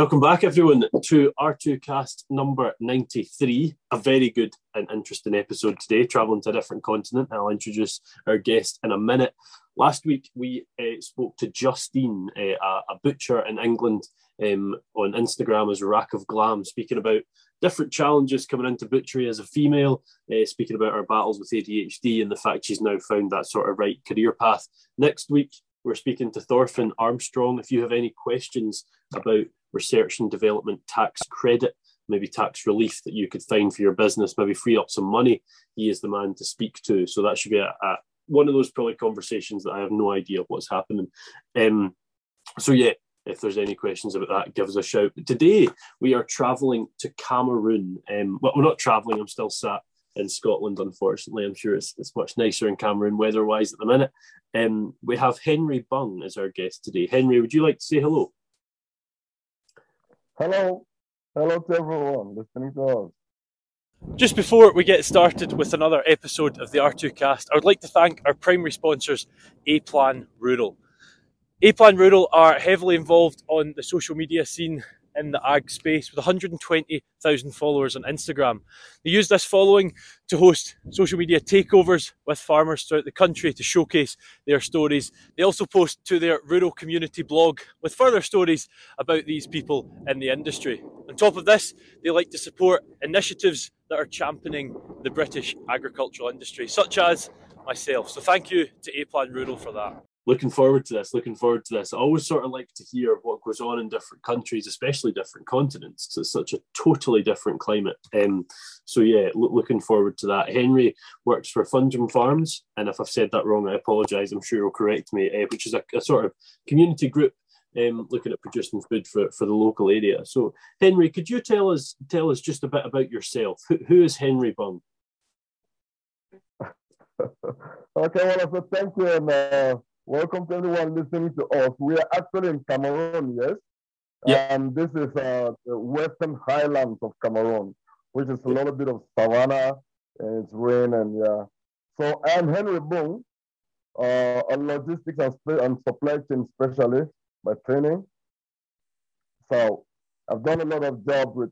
Welcome back, everyone, to R2Kast number 93. A very good and interesting episode today, traveling to a different continent. I'll introduce our guest in a minute. Last week, we uh, spoke to Justine, uh, a, butcher in England, um, on Instagram as Rack of Glam, speaking about different challenges coming into butchery as a female, uh, speaking about her battles with ADHD and the fact she's now found that sort of right career path. Next week, we're speaking to Thorfinn Armstrong. If you have any questions about research and development tax credit, maybe tax relief that you could find for your business, maybe free up some money, he is the man to speak to. So that should be a, a one of those probably conversations that I have no idea what's happening. Um, so yeah, if there's any questions about that, give us a shout. Today we are travelling to Cameroon. Um, well, we're not travelling. I'm still sat in Scotland, unfortunately. I'm sure it's, it's much nicer in Cameroon weather-wise at the minute. Um, we have Henry Bung as our guest today. Henry, would you like to say hello? Hello. Hello to everyone listening to us. Just before we get started with another episode of the R2Kast, I would like to thank our primary sponsors, A Plan Rural. A Plan Rural are heavily involved on the social media scene in the ag space with 120,000 followers on Instagram. They use this following to host social media takeovers with farmers throughout the country to showcase their stories. They also post to their rural community blog with further stories about these people in the industry. On top of this, they like to support initiatives that are championing the British agricultural industry, such as myself. So thank you to A Plan Rural for that looking forward to this. Looking forward to this. I always sort of like to hear what goes on in different countries, especially different continents, because it's such a totally different climate. Um, so yeah, lo- looking forward to that. Henry works for Fundrum Farms, and if I've said that wrong, I apologise. I'm sure he'll correct me. Uh, which is a, a, sort of community group. Um, looking at producing food for, for the local area. So, Henry, could you tell us tell us just a bit about yourself? Who, who is Henry Bung? okay, well, thank you, and uh, Welcome to everyone listening to us. We are actually in Cameroon, yes? Yeah. And this is uh, the western highlands of Cameroon, which is a little bit of savanna, and it's rain, and yeah. So I'm Henry Bung, uh, a logistics and, and supply chain specialist by training. So I've done a lot of jobs with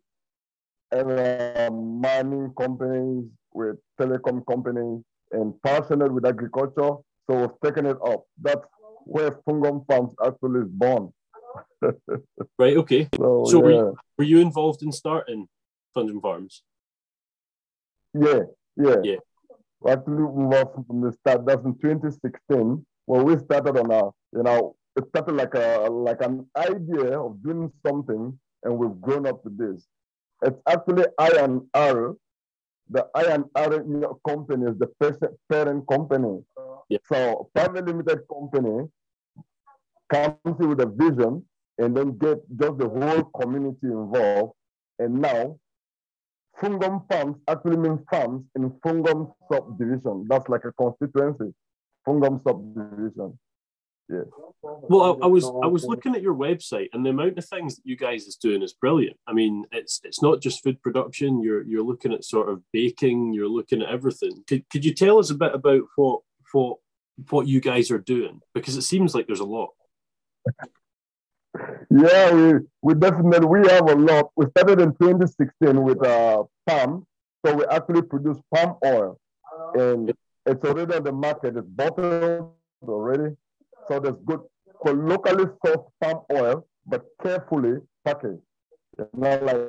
uh, mining companies, with telecom companies, and passionate with agriculture so we've taken it up. That's where Fungom Farms actually is born. right, okay. So, so yeah. were, you, were you involved in starting Fungom Farms? Yeah, yeah. Yeah. Actually, we were from the start. That's in 2016 when we started on a, you know, it started like a like an idea of doing something, and we've grown up to this. It's actually I and R. The I and R company is the parent company yeah. So private limited company comes with a vision and then get just the whole community involved. And now Fungom farms actually means farms in Fungom subdivision. That's like a constituency. Fungom subdivision. Yeah. Well, I, I, was I was looking at your website, and the amount of things that you guys is doing is brilliant. I mean, it's it's not just food production. You're you're looking at sort of baking. You're looking at everything. Could could you tell us a bit about what what what you guys are doing? Because it seems like there's a lot. Yeah, we, we definitely we have a lot. We started in 2016 with uh, palm, so we actually produce palm oil, and it's already on the market. It's bottled already, so there's good for locally sourced palm oil, but carefully packaged. Not like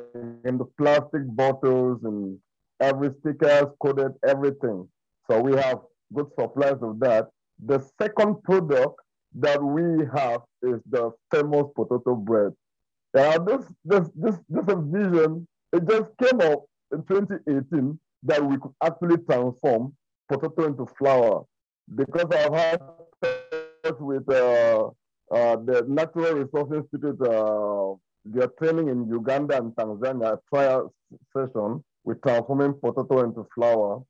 in the plastic bottles and every sticker coded everything. So we have good supplies of that. The second product that we have is the famous potato bread. Now, this, this, this, this vision, it just came up in 2018 that we could actually transform potato into flour because I've had with uh, uh, the Natural Resources Institute, uh, their training in Uganda and Tanzania, trial session with transforming potato into flour.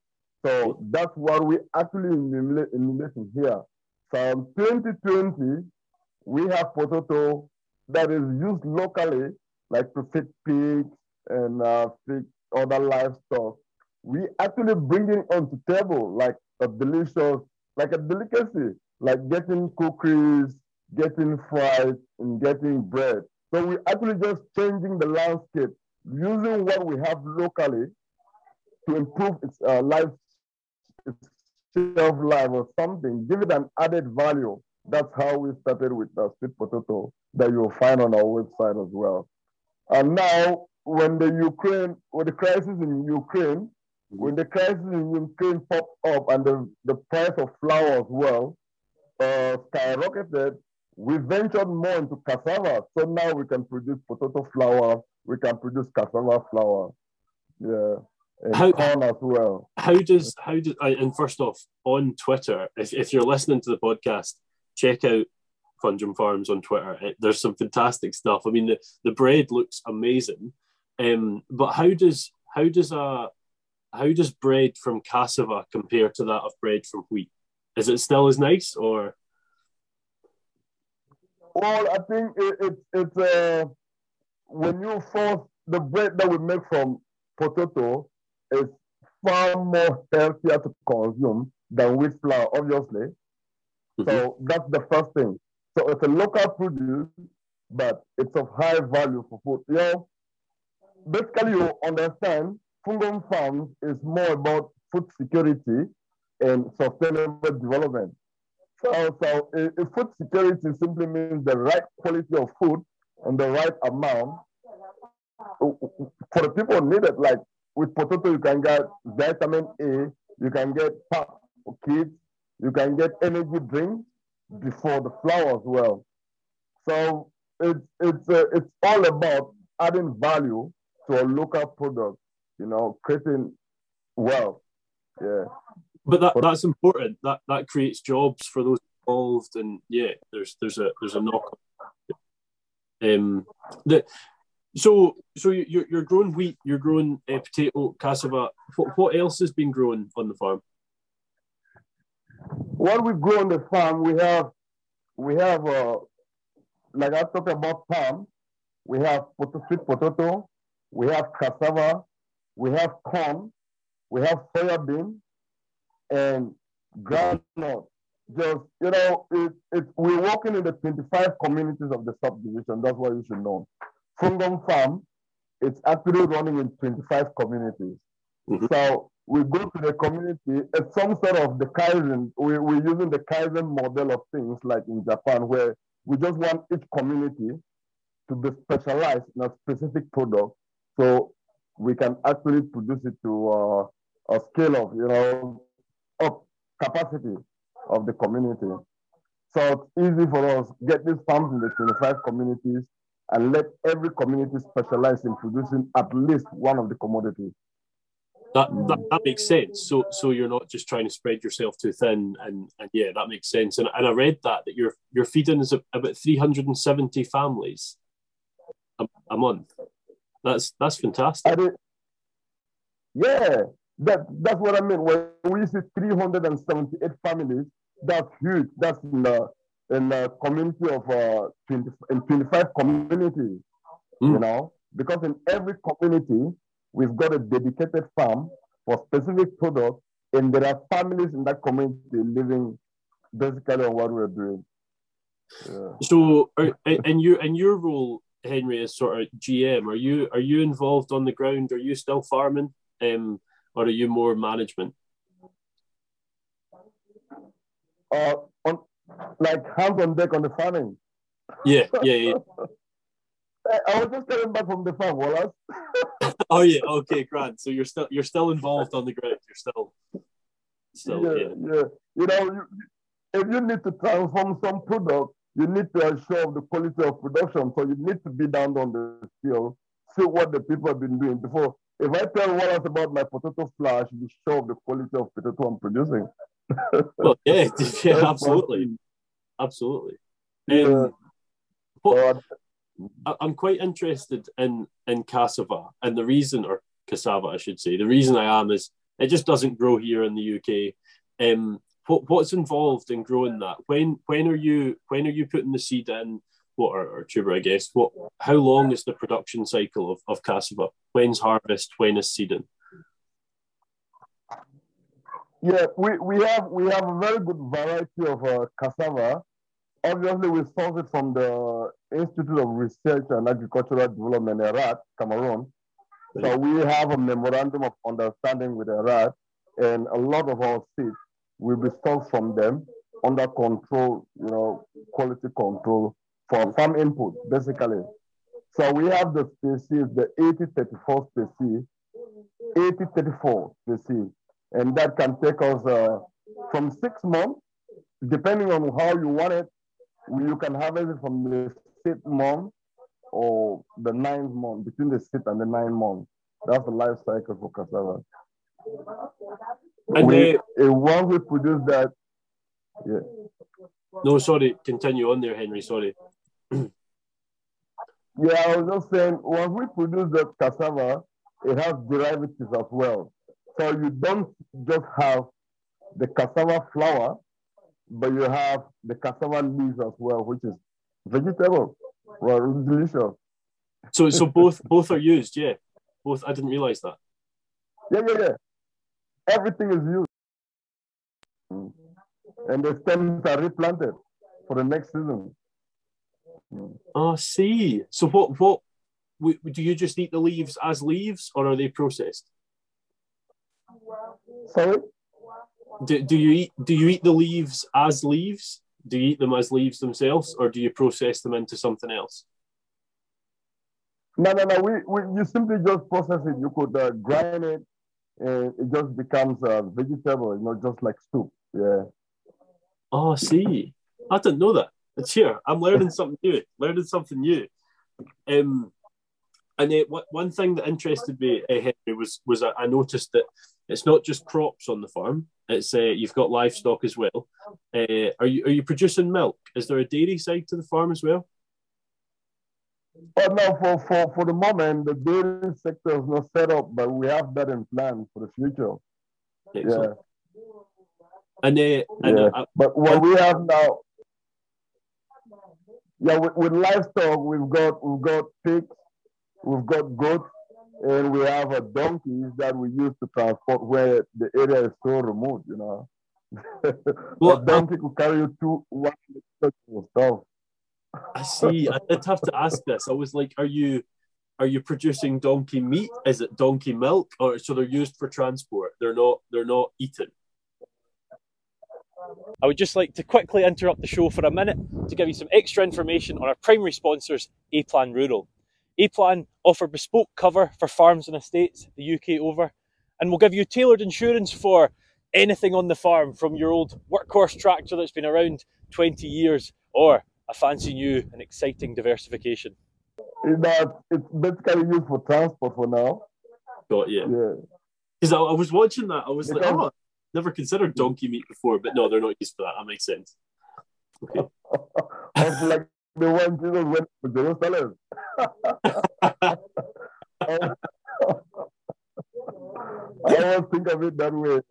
So that's what we actually emulating here. From 2020, we have potato that is used locally, like to feed pigs and uh, feed other livestock. We actually bring it onto table like a delicious, like a delicacy, like getting cookies, getting fries, and getting bread. So we're actually just changing the landscape, using what we have locally to improve its uh, life, shelf life or something, give it an added value. That's how we started with the sweet potato that you'll find on our website as well. And now, when the Ukraine, when the crisis in Ukraine, when the crisis in Ukraine popped up and the, the price of flour as well uh, skyrocketed, we ventured more into cassava. So now we can produce potato flour, we can produce cassava flour. Yeah. And how, well. How does how does and first off on Twitter, if, if you're listening to the podcast, check out Fungom Farms on Twitter. It, there's some fantastic stuff. I mean, the, the bread looks amazing. Um, but how does how does a how does bread from cassava compare to that of bread from wheat? Is it still as nice or? Well, I think it, it, it's uh, when you force the bread that we make from potato is far more healthier to consume than wheat flour, obviously. Mm-hmm. So that's the first thing. So it's a local produce, but it's of high value for food. You know, basically you understand Fungom Farms is more about food security and sustainable development. So, so uh, food security simply means the right quality of food and the right amount for the people needed. Like with potato, you can get vitamin A, you can get pap for kids, you can get energy drink before the flour as well. So it's it's uh, it's all about adding value to a local product you know, creating wealth. Yeah. But that, that's important. That that creates jobs for those involved, and yeah, there's there's a there's a knock. Um, the so so you're you're growing wheat, you're growing uh, potato, cassava. What what else has been growing on the farm? What we grow on the farm, we have we have uh, like I talked about palm. We have sweet potato. We have cassava we have corn, we have soybean, and groundnut. Just, you know, it, it, we're working in the 25 communities of the subdivision. That's what you should know. Fungom Farm, it's actually running in 25 communities. Mm-hmm. So we go to the community, it's some sort of the Kaizen, we, we're using the Kaizen model of things like in Japan, where we just want each community to be specialized in a specific product. So we can actually produce it to uh, a scale of, you know, up capacity of the community. So it's easy for us get these farms in the 25 communities and let every community specialize in producing at least one of the commodities. That, that, that makes sense. So so you're not just trying to spread yourself too thin, and, and yeah, that makes sense. And, and I read that that you're you're feeding is about 370 families a, a month. That's that's fantastic. yeah, that that's what I mean. When we see 378 families, that's huge. That's in the in the community of uh, 20, in 25 communities. Mm. You know, because in every community we've got a dedicated farm for specific products, and there are families in that community living basically on what we're doing. Yeah. So, and you and your role Henry as sort of GM, are you are you involved on the ground? Are you still farming, um, or are you more management? Uh, on like hands on deck on the farming. Yeah, yeah, yeah. I was just coming back from the farm, Wallace. oh yeah, okay, Grant. So you're still you're still involved on the ground. You're still, still yeah, yeah. yeah. You know, you, if you need to transform some product you need to ensure the quality of production. So you need to be down on the field, see what the people have been doing before. If I tell Wallace about my potato flash, you show the quality of potato I'm producing. Well, yeah, yeah, absolutely, absolutely. Um, yeah. I'm quite interested in in cassava, and the reason, or cassava, I should say, the reason I am is it just doesn't grow here in the UK. Um, what what's involved in growing that? When when are you when are you putting the seed in? What or, or tuber, I guess. What how long is the production cycle of, of cassava? When's harvest? When is seeding? Yeah, we, we have we have a very good variety of uh, cassava. obviously we source it from the Institute of Research and Agricultural Development, IRAD, Cameroon. So we have a memorandum of understanding with IRAD, and a lot of our seeds will be sourced from them under control, you know, quality control for farm input, basically. So we have the species, the 8034 species, 8034 species, and that can take us uh, from six months, depending on how you want it, you can harvest it from the sixth month or the ninth month, between the sixth and the ninth month. That's the life cycle for cassava. And we, uh, once we produce that, yeah. no, sorry, continue on there, Henry. Sorry. Yeah, I was just saying, once we produce the cassava, it has derivatives as well. So you don't just have the cassava flour, but you have the cassava leaves as well, which is vegetable. Well, delicious. So, so both both are used. Yeah, both. I didn't realize that. Yeah, yeah, yeah. Everything is used. And the stems are replanted for the next season. Oh, I see. So, what what do you just eat the leaves as leaves, or are they processed? Sorry? Do, do you eat do you eat the leaves as leaves? Do you eat them as leaves themselves, or do you process them into something else? No, no, no. We, we you simply just process it. You could uh, grind it, and it just becomes a vegetable. You know, just like soup. Yeah. Oh, I see. I didn't know that. It's here. I'm learning something new. Learning something new. Um, and uh, what, one thing that interested me, uh, Henry, was was I noticed that it's not just crops on the farm. It's uh, you've got livestock as well. Uh, are you are you producing milk? Is there a dairy side to the farm as well? Oh no, for, for, for the moment, the dairy sector is not set up, but we have that in plan for the future. Excellent. And, uh, and Yeah. uh, But what we have now, yeah, with, with livestock, we've got we've got pigs, we've got goats, and we have a donkeys that we use to transport where the area is so remote. You know, Well, a donkey could carry you two one hundred of stuff. I see. I did have to ask this. I was like, are you are you producing donkey meat? Is it donkey milk? Or so they're used for transport. They're not they're not eaten. I would just like to quickly interrupt the show for a minute to give you some extra information on our primary sponsors, A Plan Rural. A Plan offer bespoke cover for farms and estates the UK over, and will give you tailored insurance for anything on the farm from your old workhorse tractor that's been around 20 years or a fancy new and exciting diversification. It, that it's basically used for transport for now. Got you. Yeah. Because I, I was watching that. I was like, Because- oh, never considered donkey meat before, but no, they're not used for that. That makes sense. Okay. It's like the one Jesus went to Jerusalem. I always think of it that way.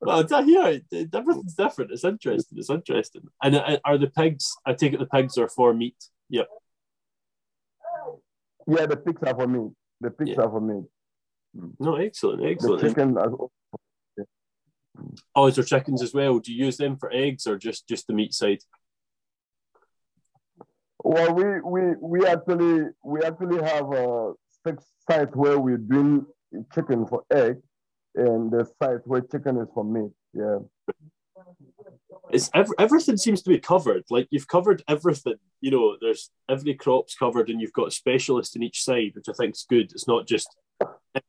Well, it's not here. It- Everything's different. It's interesting. It's interesting. And uh, are the pigs? I take it the pigs are for meat. Yep. Yeah, the pigs are for meat. The pigs Yeah. are for meat. No, excellent, excellent. The chicken, are- Oh, is there chickens as well? Do you use them for eggs or just just the meat side? Well, we we we actually we actually have uh, six sites where we're doing chicken for egg, and the sites where chicken is for meat. Yeah. It's ev- everything seems to be covered. Like you've covered everything. You know, there's every crop's covered, and you've got a specialist in each side, which I think is good. It's not just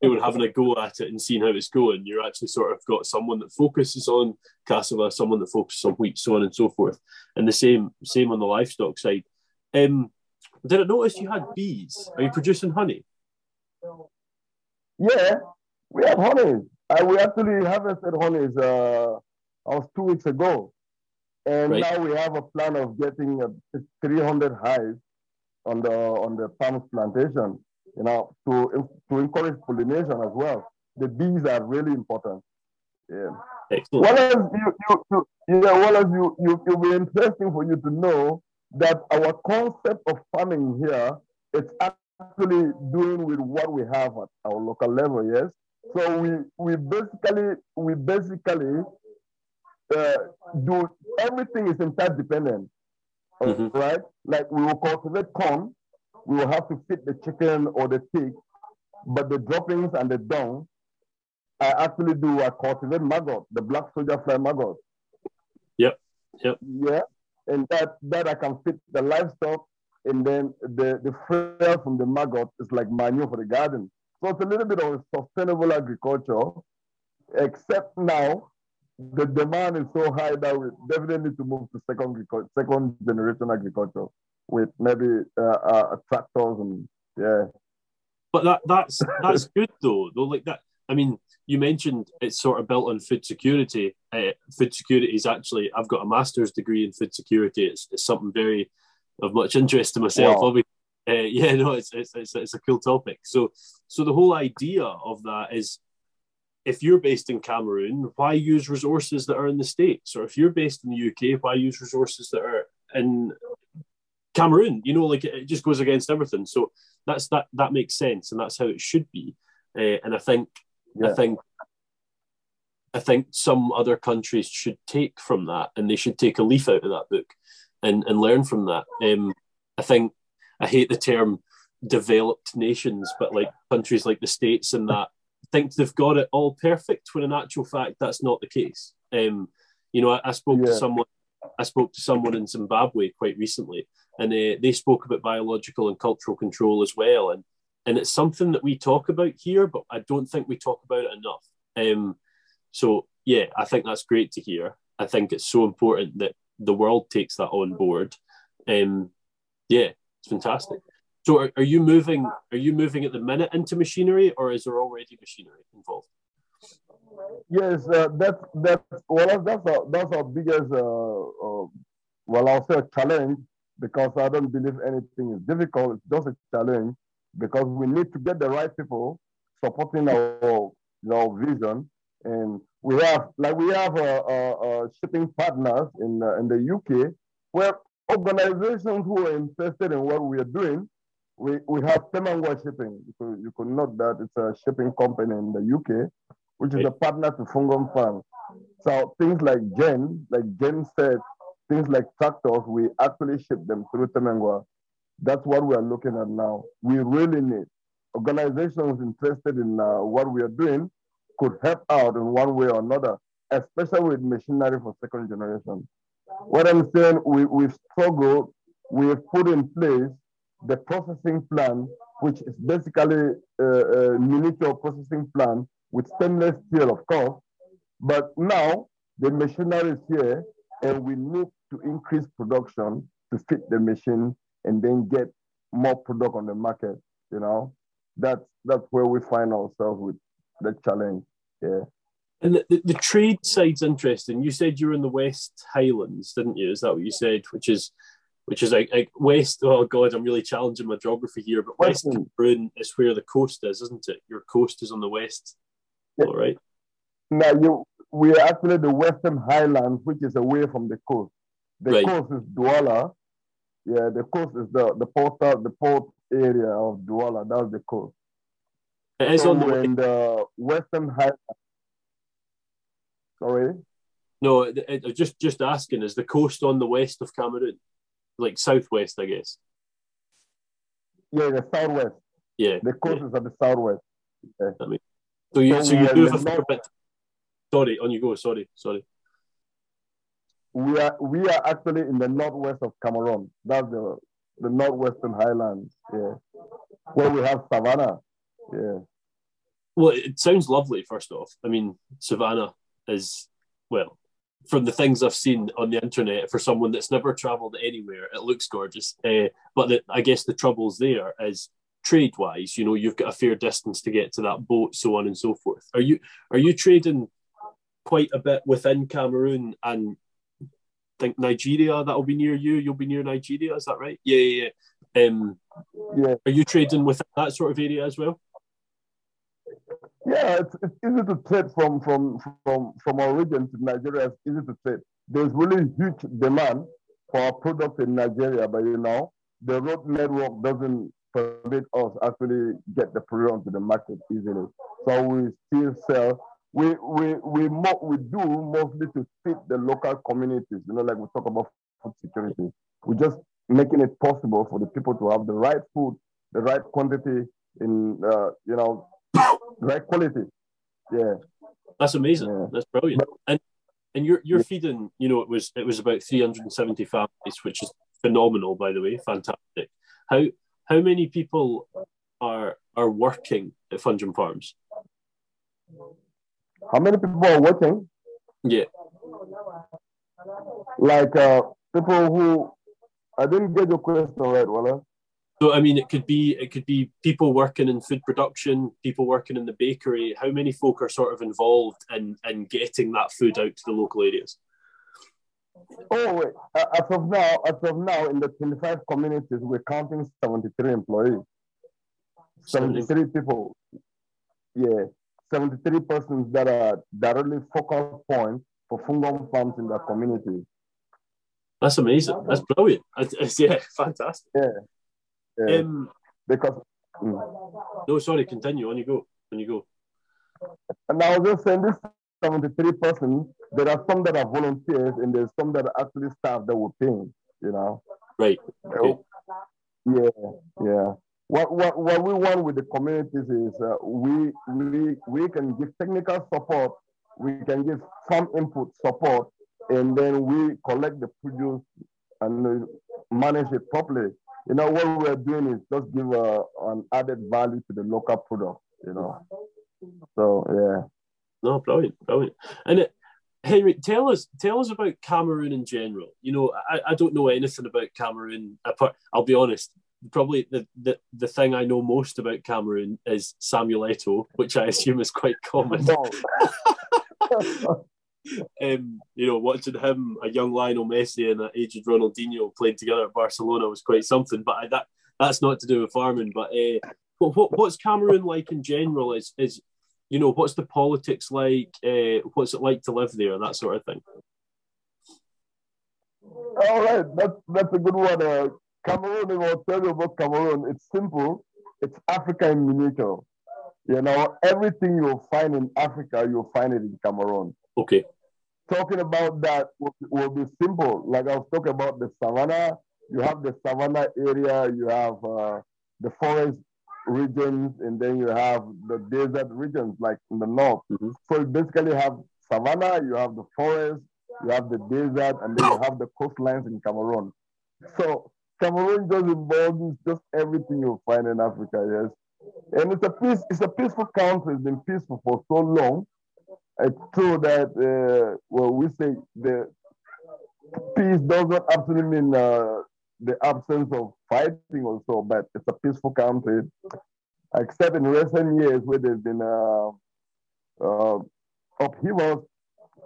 everyone having a go at it and seeing how it's going. You're actually sort of got someone that focuses on cassava, someone that focuses on wheat, so on and so forth. And the same same on the livestock side. Um, did I notice you had bees? Are you producing honey? Yeah, we have honey. Uh, we actually harvested honeys uh, was two weeks ago. And Right. now we have a plan of getting uh, 300 hives on the on the palm plantation, you know, to, to encourage pollination as well. The bees are really important. Yeah. Excellent. What else you, you, you yeah, what else you, you it'll be interesting for you to know that our concept of farming here is actually doing with what we have at our local level, yes. So we we basically we basically uh, do everything is interdependent, Mhm. right? Like we will cultivate corn, we will have to feed the chicken or the pig, but the droppings and the dung, I actually do I cultivate maggot, the black soldier fly maggot. Yep, yep. Yeah, and that that I can feed the livestock, and then the the frail from the maggot is like manure for the garden. So it's a little bit of sustainable agriculture, except now the demand is so high that we definitely need to move to second second generation agriculture with maybe uh, uh, tractors and yeah. But that that's that's good though. Though like that, I mean, you mentioned it's sort of built on food security. Uh, food security is actually I've got a master's degree in food security. It's, it's something very of much interest to myself. Wow. Obviously, uh, yeah, no, it's, it's it's it's a cool topic. So so the whole idea of that is. If you're based in Cameroon, why use resources that are in the States? Or if you're based in the UK, why use resources that are in Cameroon? You know, like it, it just goes against everything. So that's that that makes sense, and that's how it should be. Uh, and I think I think I think some other countries should take from that, and they should take a leaf out of that book, and and learn from that. Um, I think I hate the term developed nations, but like countries like the states and that think they've got it all perfect, when in actual fact that's not the case. Um, you know, I, I spoke to someone. I spoke to someone in Zimbabwe quite recently, and uh, they spoke about biological and cultural control as well. And and it's something that we talk about here, but I don't think we talk about it enough. Um, so yeah, I think that's great to hear. I think it's so important that the world takes that on board. Um, yeah, it's fantastic. So are, are you moving? Are you moving at the minute into machinery, or is there already machinery involved? Yes, uh, that's that's well, that's our that's our biggest uh, uh, well, I'll say a challenge because I don't believe anything is difficult. It's just a challenge because we need to get the right people supporting our our vision, and we have like we have uh, shipping partners in uh, in the UK where organizations who are interested in what we are doing. We, we have Temangwa Shipping. You could, you could note that it's a shipping company in the UK which is a partner to Fungom Farm. So things like Jen, like Jen said, things like tractors, we actually ship them through Temengwa. That's what we are looking at now. We really need organizations interested in uh, what we are doing could help out in one way or another, especially with machinery for second generation. What I'm saying, we, we've struggled, we've put in place the processing plan, which is basically a, a miniature processing plan with stainless steel, of course. But now the machinery is here, and we need to increase production to fit the machine and then get more product on the market. You know, that's that's where we find ourselves with the challenge. Yeah. And the, the, trade side's interesting. You said you were in the West Highlands, didn't you? Is that what you said? Which is, which is like, like West. Oh God, I'm really challenging my geography here. But West Western. Cameroon is where the coast is, isn't it? Your coast is on the west. Yeah. All right. Now you, we are actually the Western Highlands, which is away from the coast. The Right. coast is Douala. Yeah, the coast is the the port the port area of Douala. That's the coast. It is So on the in the Western Highlands. Sorry. No, it, it, just just asking. Is the coast on the west of Cameroon, like southwest, I guess? Yeah, the southwest. Yeah. The coast is at the southwest. So you So so you we do have a the fair north- bit. Sorry, on you go. Sorry, sorry. We are we are actually in the northwest of Cameroon. That's the the northwestern highlands. Yeah, where we have savannah. Yeah. Well, it sounds lovely. First off, I mean, Savannah is well, from the things I've seen on the internet, for someone that's never travelled anywhere, it looks gorgeous. Uh, but the, I guess the troubles there is trade-wise. You know, you've got a fair distance to get to that boat, so on and so forth. Are you are you trading quite a bit within Cameroon and? Think Nigeria that'll be near you. You'll be near Nigeria. Is that right? Yeah, yeah. yeah. Um, Yeah. are you trading with that sort of area as well? Yeah, it's, it's easy to trade from from from from our region to Nigeria. It's easy to trade. There's really huge demand for our product in Nigeria, but you know the road network doesn't permit us actually get the product onto the market easily. So we still sell we we we mo- we do mostly to fit the local communities. You know, like we talk about food security. We're just making it possible for the people to have the right food, the right quantity, in uh, you know, right quality. Yeah, That's amazing. Yeah. That's brilliant. And and you're you're feeding. You know, it was it was about 370 families, which is phenomenal, by the way. Fantastic. How how many people are are working at Fungom Farms? How many people are watching? Yeah. Like uh, people who I didn't get your question right, Wala. So I mean, it could be it could be people working in food production, people working in the bakery. How many folk are sort of involved in in getting that food out to the local areas? Oh wait, uh, as of now, as of now, in the 25 communities, we're counting 73 employees. 73 people. Yeah, 73 persons that are directly focal point for Fungom farms in the community. That's amazing. That's brilliant. It's, yeah, fantastic. Yeah, Um, because mm. no, sorry, continue. On you go. On you go. and I was just saying this 73 persons, there are some that are volunteers and there's some that are actually staff that we're paying, you know. Right. Okay. Yeah, yeah. What, what, what we want with the communities is uh, we, we, we can give technical support, we can give farm input support, and then we collect the produce and uh, manage it properly. You know, what we're doing is just give uh, an added value to the local product, you know. So, yeah. No, brilliant, brilliant. And it, Henry, tell us tell us about Cameroon in general. You know, I, I don't know anything about Cameroon. Apart, I'll be honest. Probably the, the, the thing I know most about Cameroon is Samuel Eto'o, which I assume is quite common. Um, you know, watching him, a young Lionel Messi and an aged Ronaldinho playing together at Barcelona was quite something. But I, that that's not to do with farming. But uh, what, what what's Cameroon like in general? Is is you know what's the politics like? Uh, what's it like to live there? That sort of thing. All right, that's that's a good one. Uh, Cameroon, I'll tell you about Cameroon. It's simple. It's Africa in miniature. You know, everything you'll find in Africa, you'll find it in Cameroon. Okay. Talking about that will, will be simple. Like I was talking about the savannah. You have the savannah area. You have uh, the forest regions, and then you have the desert regions, like in the north. Mhm. So you basically have savannah. You have the forest. You have the desert, and then you have the coastlines in Cameroon. So Cameroon just involves just everything you'll find in Africa, yes. And it's a peace, it's a peaceful country. It's been peaceful for so long. It's true that uh, well, we say the peace does not absolutely mean uh, the absence of fighting also, but it's a peaceful country. Except in recent years where there's been uh, uh, upheavals,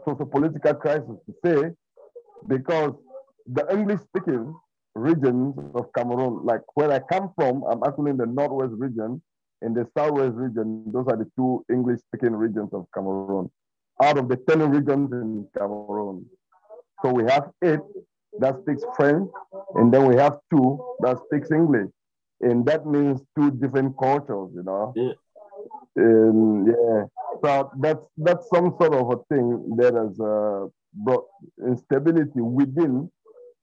socio-political crisis to say, because the English-speaking regions of Cameroon, like where I come from, I'm actually in the northwest region, in the southwest region, those are the two English-speaking regions of Cameroon. Out of the 10 regions in Cameroon. So we have eight that speaks French, and then we have two that speaks English. And that means two different cultures, you know? Yeah. And yeah, so that's that's some sort of a thing that has uh, brought instability within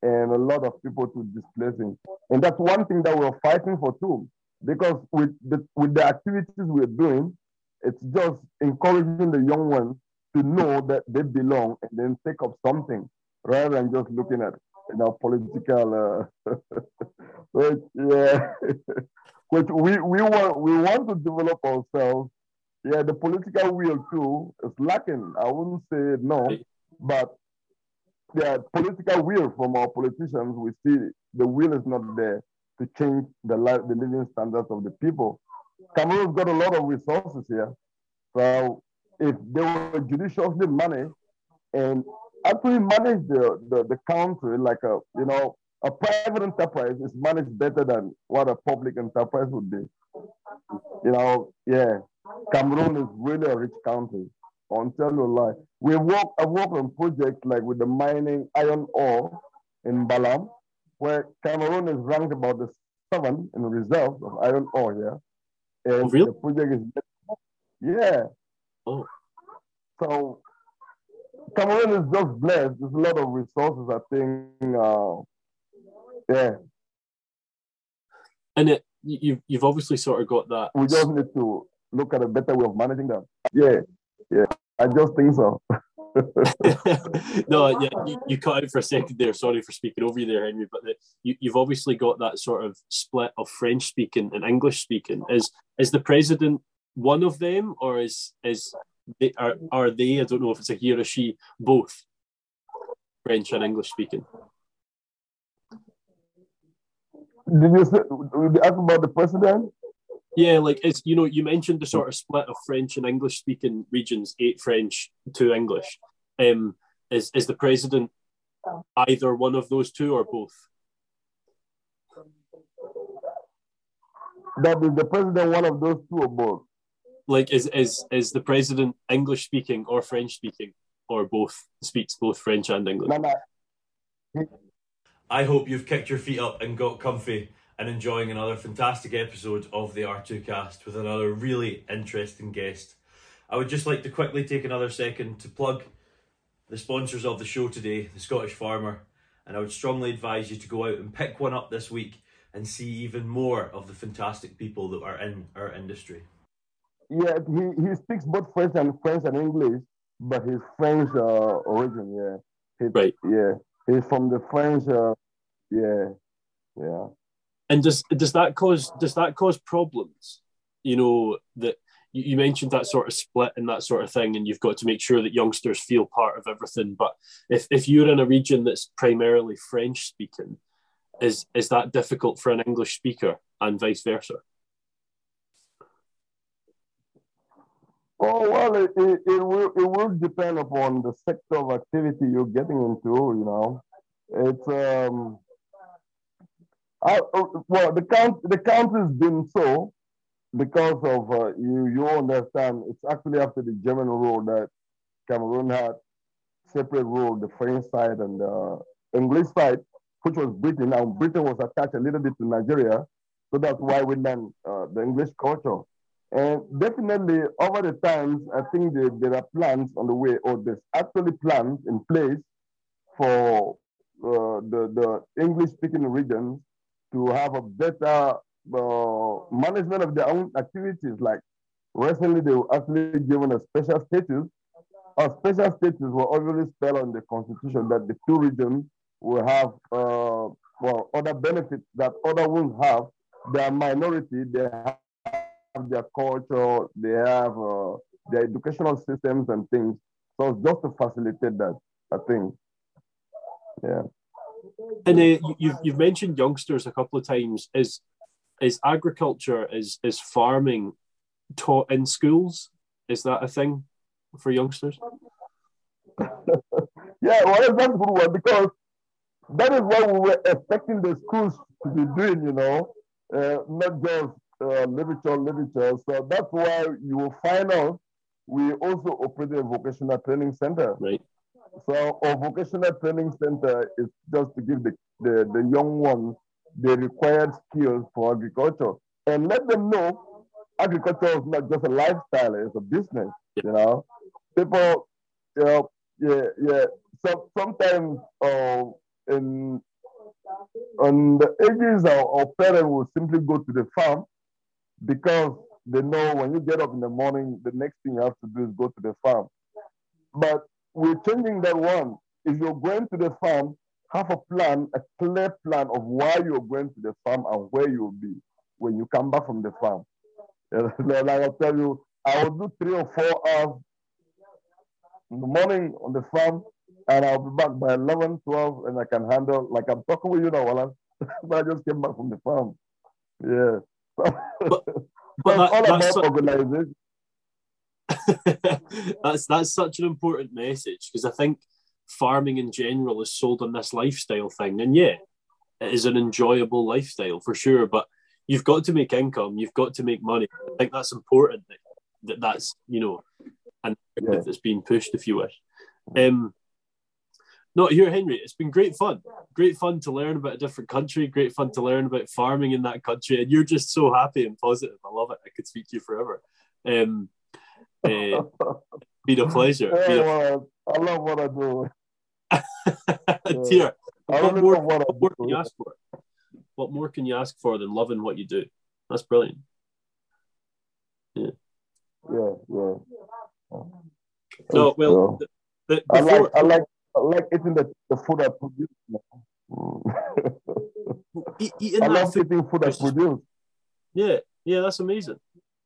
and a lot of people to displacing. And that's one thing that we're fighting for too, because with the with the activities we're doing, it's just encouraging the young ones to know that they belong and then take up something rather than just looking at you know political uh, which, yeah which we, we want we want to develop ourselves. Yeah the political will too is lacking. I wouldn't say no but yeah political will from our politicians we see the will is not there to change the life the living standards of the people cameroon's got a lot of resources here so if they were judiciously managed and actually manage the, the, the country like a, you know, a private enterprise is managed better than what a public enterprise would be. You know, yeah, Cameroon is really a rich country. Tell you lie. We work, I work on projects like with the mining iron ore in Mbalam, where Cameroon is ranked about the seventh in reserves of iron ore here. And Oh, really? the project is, yeah. Oh. So Cameroon is just blessed. There's a lot of resources, I think. Uh, yeah. And it, you've, you've obviously sort of got that. We just need to look at a better way of managing them. Yeah, yeah. I just think so. no, yeah, you, you, cut out for a second there. Sorry for speaking over you there, Henry. But the, you, you've obviously got that sort of split of French speaking and English speaking. Is is the president one of them, or is is they, are are they? I don't know if it's a he or a she. Both French and English speaking. Did you say, did you ask about the president? Yeah, like it's you know you mentioned the sort of split of French and English speaking regions, eight French, two English. Um, is is the president either one of those two or both? That is the president one of those two or both? Like is is is the president English speaking or French speaking or both? Speaks both French and English. No, no. I hope you've kicked your feet up and got comfy and enjoying another fantastic episode of the R2Kast with another really interesting guest. I would just like to quickly take another second to plug the sponsors of the show today, the Scottish Farmer, and I would strongly advise you to go out and pick one up this week and see even more of the fantastic people that are in our industry. Yeah, he, he speaks both French and French and English, but he's French uh, origin, yeah. He, right. Yeah, he's from the French, uh, yeah, yeah. And does does that cause does that cause problems? You know that you mentioned that sort of split and that sort of thing, and you've got to make sure that youngsters feel part of everything. But if, if you're in a region that's primarily French speaking, is is that difficult for an English speaker and vice versa? Oh well, it, it, it, will it will depend upon the sector of activity you're getting into. You know, it's um I, uh, well, the count the count has been so because of uh, you. You understand? It's actually after the German rule that Cameroon had separate rule, the French side and the English side, which was Britain. Now Britain was attached a little bit to Nigeria, so that's why we learned uh, the English culture. And definitely over the times, I think there, there are plans on the way, or there's actually plans in place for uh, the, the English-speaking regions to have a better uh, management of their own activities. Like recently, they were actually given a special status. A special status will obviously spell on the constitution that the two regions will have uh, well other benefits that other won't have. They are minority. They have their culture. They have uh, their educational systems and things. So just to facilitate that, I think. Yeah. And uh, you've you've mentioned youngsters a couple of times. Is is agriculture is is farming taught in schools? Is that a thing for youngsters? yeah, well, that's a good one because that is what we were expecting the schools to be doing. You know, uh, not just uh, literature, literature. So that's why you will find out we also operate a vocational training center. Right. So our vocational training center is just to give the, the, the young ones the required skills for agriculture and let them know agriculture is not just a lifestyle, it's a business, you know. People, you know, yeah, yeah. So sometimes uh, in on the ages our, our parents will simply go to the farm because they know when you get up in the morning, the next thing you have to do is go to the farm. But we're changing that one. If you're going to the farm, have a plan, a clear plan of why you're going to the farm and where you'll be when you come back from the farm. like I'll tell you, I will do three or four hours in the morning on the farm, and I'll be back by 11, 12, and I can handle, like I'm talking with you now, Alan, but I just came back from the farm. Yeah. but, but that, all about organization. That's that's such an important message because I think farming in general is sold on this lifestyle thing, and yeah, it is an enjoyable lifestyle for sure. But you've got to make income, you've got to make money. I think that's important. That, that that's you know, and yeah. that's being pushed, if you wish. Um, not here, Henry. It's been great fun. Great fun to learn about a different country. Great fun to learn about farming in that country. And you're just so happy and positive. I love it. I could speak to you forever. Um, uh, Been a pleasure. Yeah, Been a- well, I love what I do. Dear, I what more, what what more can you ask for? What more can you ask for than loving what you do? That's brilliant. Yeah, yeah. No, well, the, the, I like I like I like eating the, the food I produce. Mm. e- eating I love food, eating food I produce. yeah, yeah, that's amazing.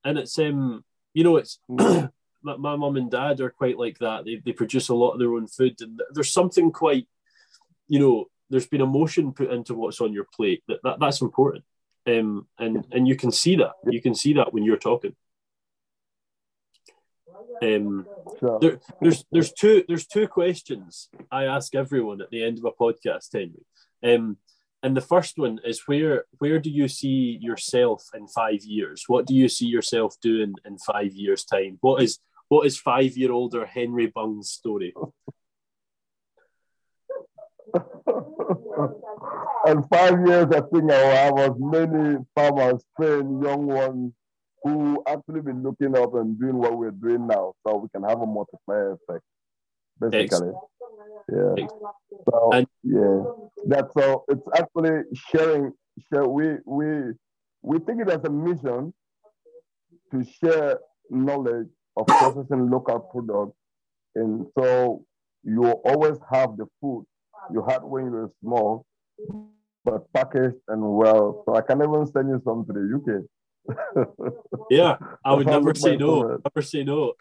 And it's um, you know, it's Mm. my, my mum and dad are quite like that. They they produce a lot of their own food, and there's something quite, you know, there's been emotion put into what's on your plate. That, that that's important. Um, and and you can see that. You can see that when you're talking. Um, there, there's there's two there's two questions I ask everyone at the end of a podcast, Henry. Um, and the first one is where where do you see yourself in five years? What do you see yourself doing in five years' time? What is what is five year older Henry Bung's story? in five years, I think I will have as many farmers, trained young ones who actually be looking up and doing what we're doing now, so we can have a multiplier effect. Basically, yeah. So And- yeah, that's so. It's actually sharing. Share. We we we think it as a mission to share knowledge of processing local products, and so you always have the food you had when you were small, but packaged and well. So I can even send you some to the UK. Yeah, I would That's never say no. Never say no.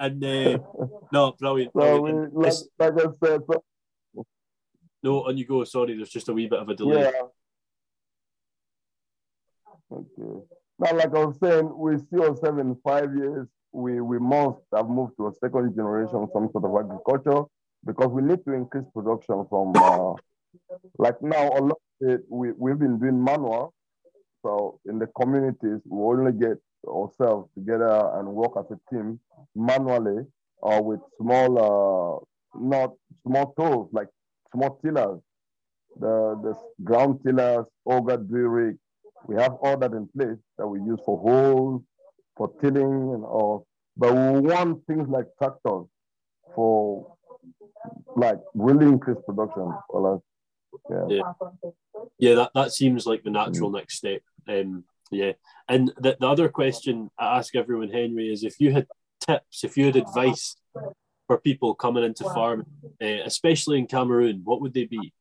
And uh, no, brilliant. Brilliant. we, And like, it's- like I said, so, no, on you go. Sorry, there's just a wee bit of a delay. yeah. Okay. Now, like I was saying, we see ourselves in five years. We we must have moved to a second generation, some sort of agriculture, because we need to increase production from. Uh, like now, a lot of it, we we've been doing manual. So in the communities, we only get ourselves together and work as a team manually or with small, uh, not small tools like small tillers, the the ground tillers, auger drill rig. We have all that in place that we use for holes, for tilling and all. But we want things like tractors for like really increase production. for us. yeah. Yeah. Yeah, that, that seems like the natural next step. Um, yeah. And the, the other question I ask everyone, Henry, is if you had tips, if you had advice for people coming into farming, uh, especially in Cameroon, what would they be?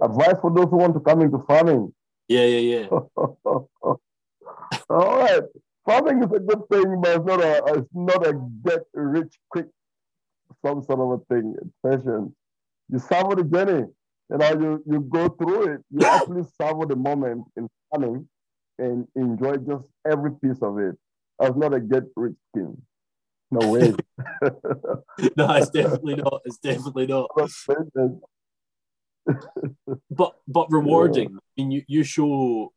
Advice for those who want to come into farming. Yeah, yeah, yeah. All right. Farming is a good thing, but it's not a it's not a get rich quick some sort of a thing. It's patience. You savor the journey. You know, you, you go through it. You actually savor the moment in farming and enjoy just every piece of it. It's not a get rich scheme. No way. no, it's definitely not. It's definitely not. But but rewarding. I mean, you, you show,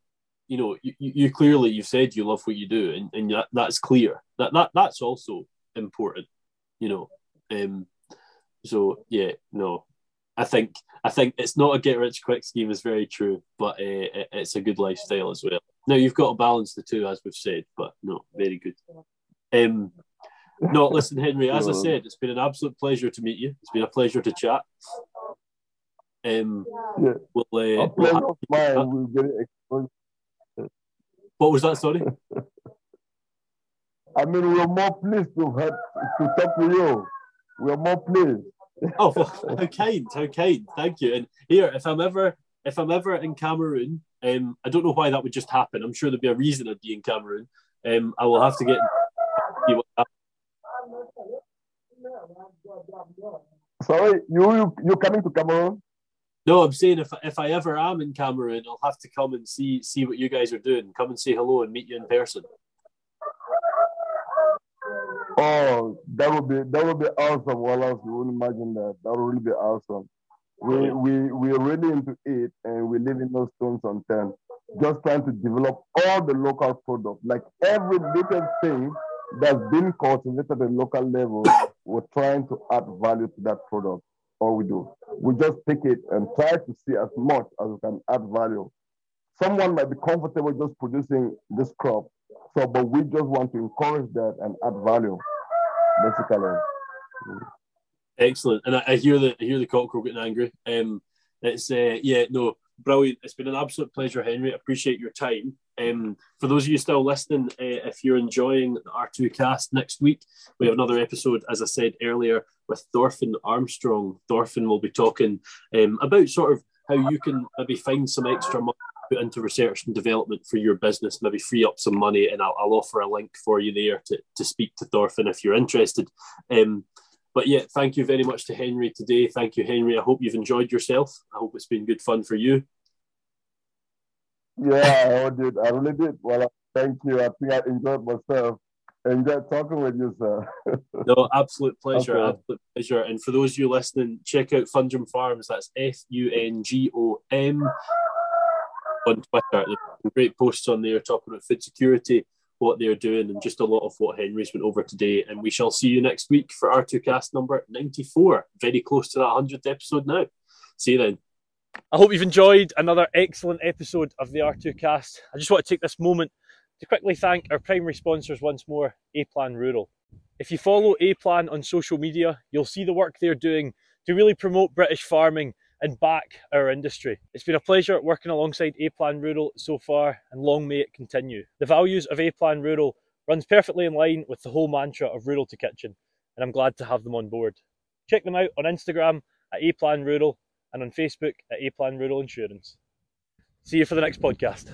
you know, you, you you clearly you've said you love what you do, and, and that, that's clear. That that that's also important, you know. Um, so yeah, no, I think I think it's not a get rich quick scheme is very true, but uh, it- it's a good lifestyle as well. Now you've got to balance the two, as we've said, but no, very good. Um, no, listen, Henry. As I said, it's been an absolute pleasure to meet you. It's been a pleasure to chat. Um, Yeah. we'll, uh, we'll have- We'll what was that? Sorry. I mean, we're more pleased to have to talk to you. We're more pleased. Oh, well, how kind, how kind. Thank you. And here, if I'm ever, if I'm ever in Cameroon, um, I don't know why that would just happen. I'm sure there'd be a reason I'd be in Cameroon. Um, I will have to get. Sorry, you you you coming to Cameroon? No, I'm saying if if I ever am in Cameroon, I'll have to come and see see what you guys are doing. Come and say hello and meet you in person. Oh, that would be that would be awesome. Wallace, you wouldn't imagine that. That would really be awesome. We we we're really into it, and we live in those stones unturned. Just trying to develop all the local products, like every little thing that's been cultivated at the local level. We're trying to add value to that product. All we do, we just pick it and try to see as much as we can add value. someone might be comfortable just producing this crop. So, but we just want to encourage that and add value, basically. Excellent, and I, I hear the I hear the cockerel getting angry. Um, it's uh, yeah, no, brilliant. It's been an absolute pleasure, Henry. Appreciate your time. Um, for those of you still listening, uh, if you're enjoying the R2Kast next week, we have another episode, as I said earlier, with Thorfinn Armstrong. Thorfinn will be talking um, about sort of how you can maybe find some extra money put into research and development for your business, maybe free up some money, and I'll, I'll offer a link for you there to, to speak to Thorfinn if you're interested. Um, but yeah, thank you very much to Henry today. Thank you, Henry. I hope you've enjoyed yourself. I hope it's been good fun for you. Yeah, I did. I really did. Well, thank you. I think I enjoyed myself. Enjoyed talking with you, sir. no, absolute pleasure. Okay. Absolute pleasure. And for those of you listening, check out Fungom Farms. That's F U N G O M on Twitter. Great posts on there talking about food security, what they're doing, and just a lot of what Henry's went over today. And we shall see you next week for R2Kast number 94. Very close to that 100th episode now. See you then. I hope you've enjoyed another excellent episode of the R2Kast. I just want to take this moment to quickly thank our primary sponsors once more, A Plan Rural. If you follow A Plan on social media, you'll see the work they're doing to really promote British farming and back our industry. It's been a pleasure working alongside A Plan Rural so far, and long may it continue. The values of A Plan Rural runs perfectly in line with the whole mantra of Rural to Kitchen, and I'm glad to have them on board. Check them out on Instagram at A Plan Rural and on Facebook at A Plan Rural Insurance. See you for the next podcast.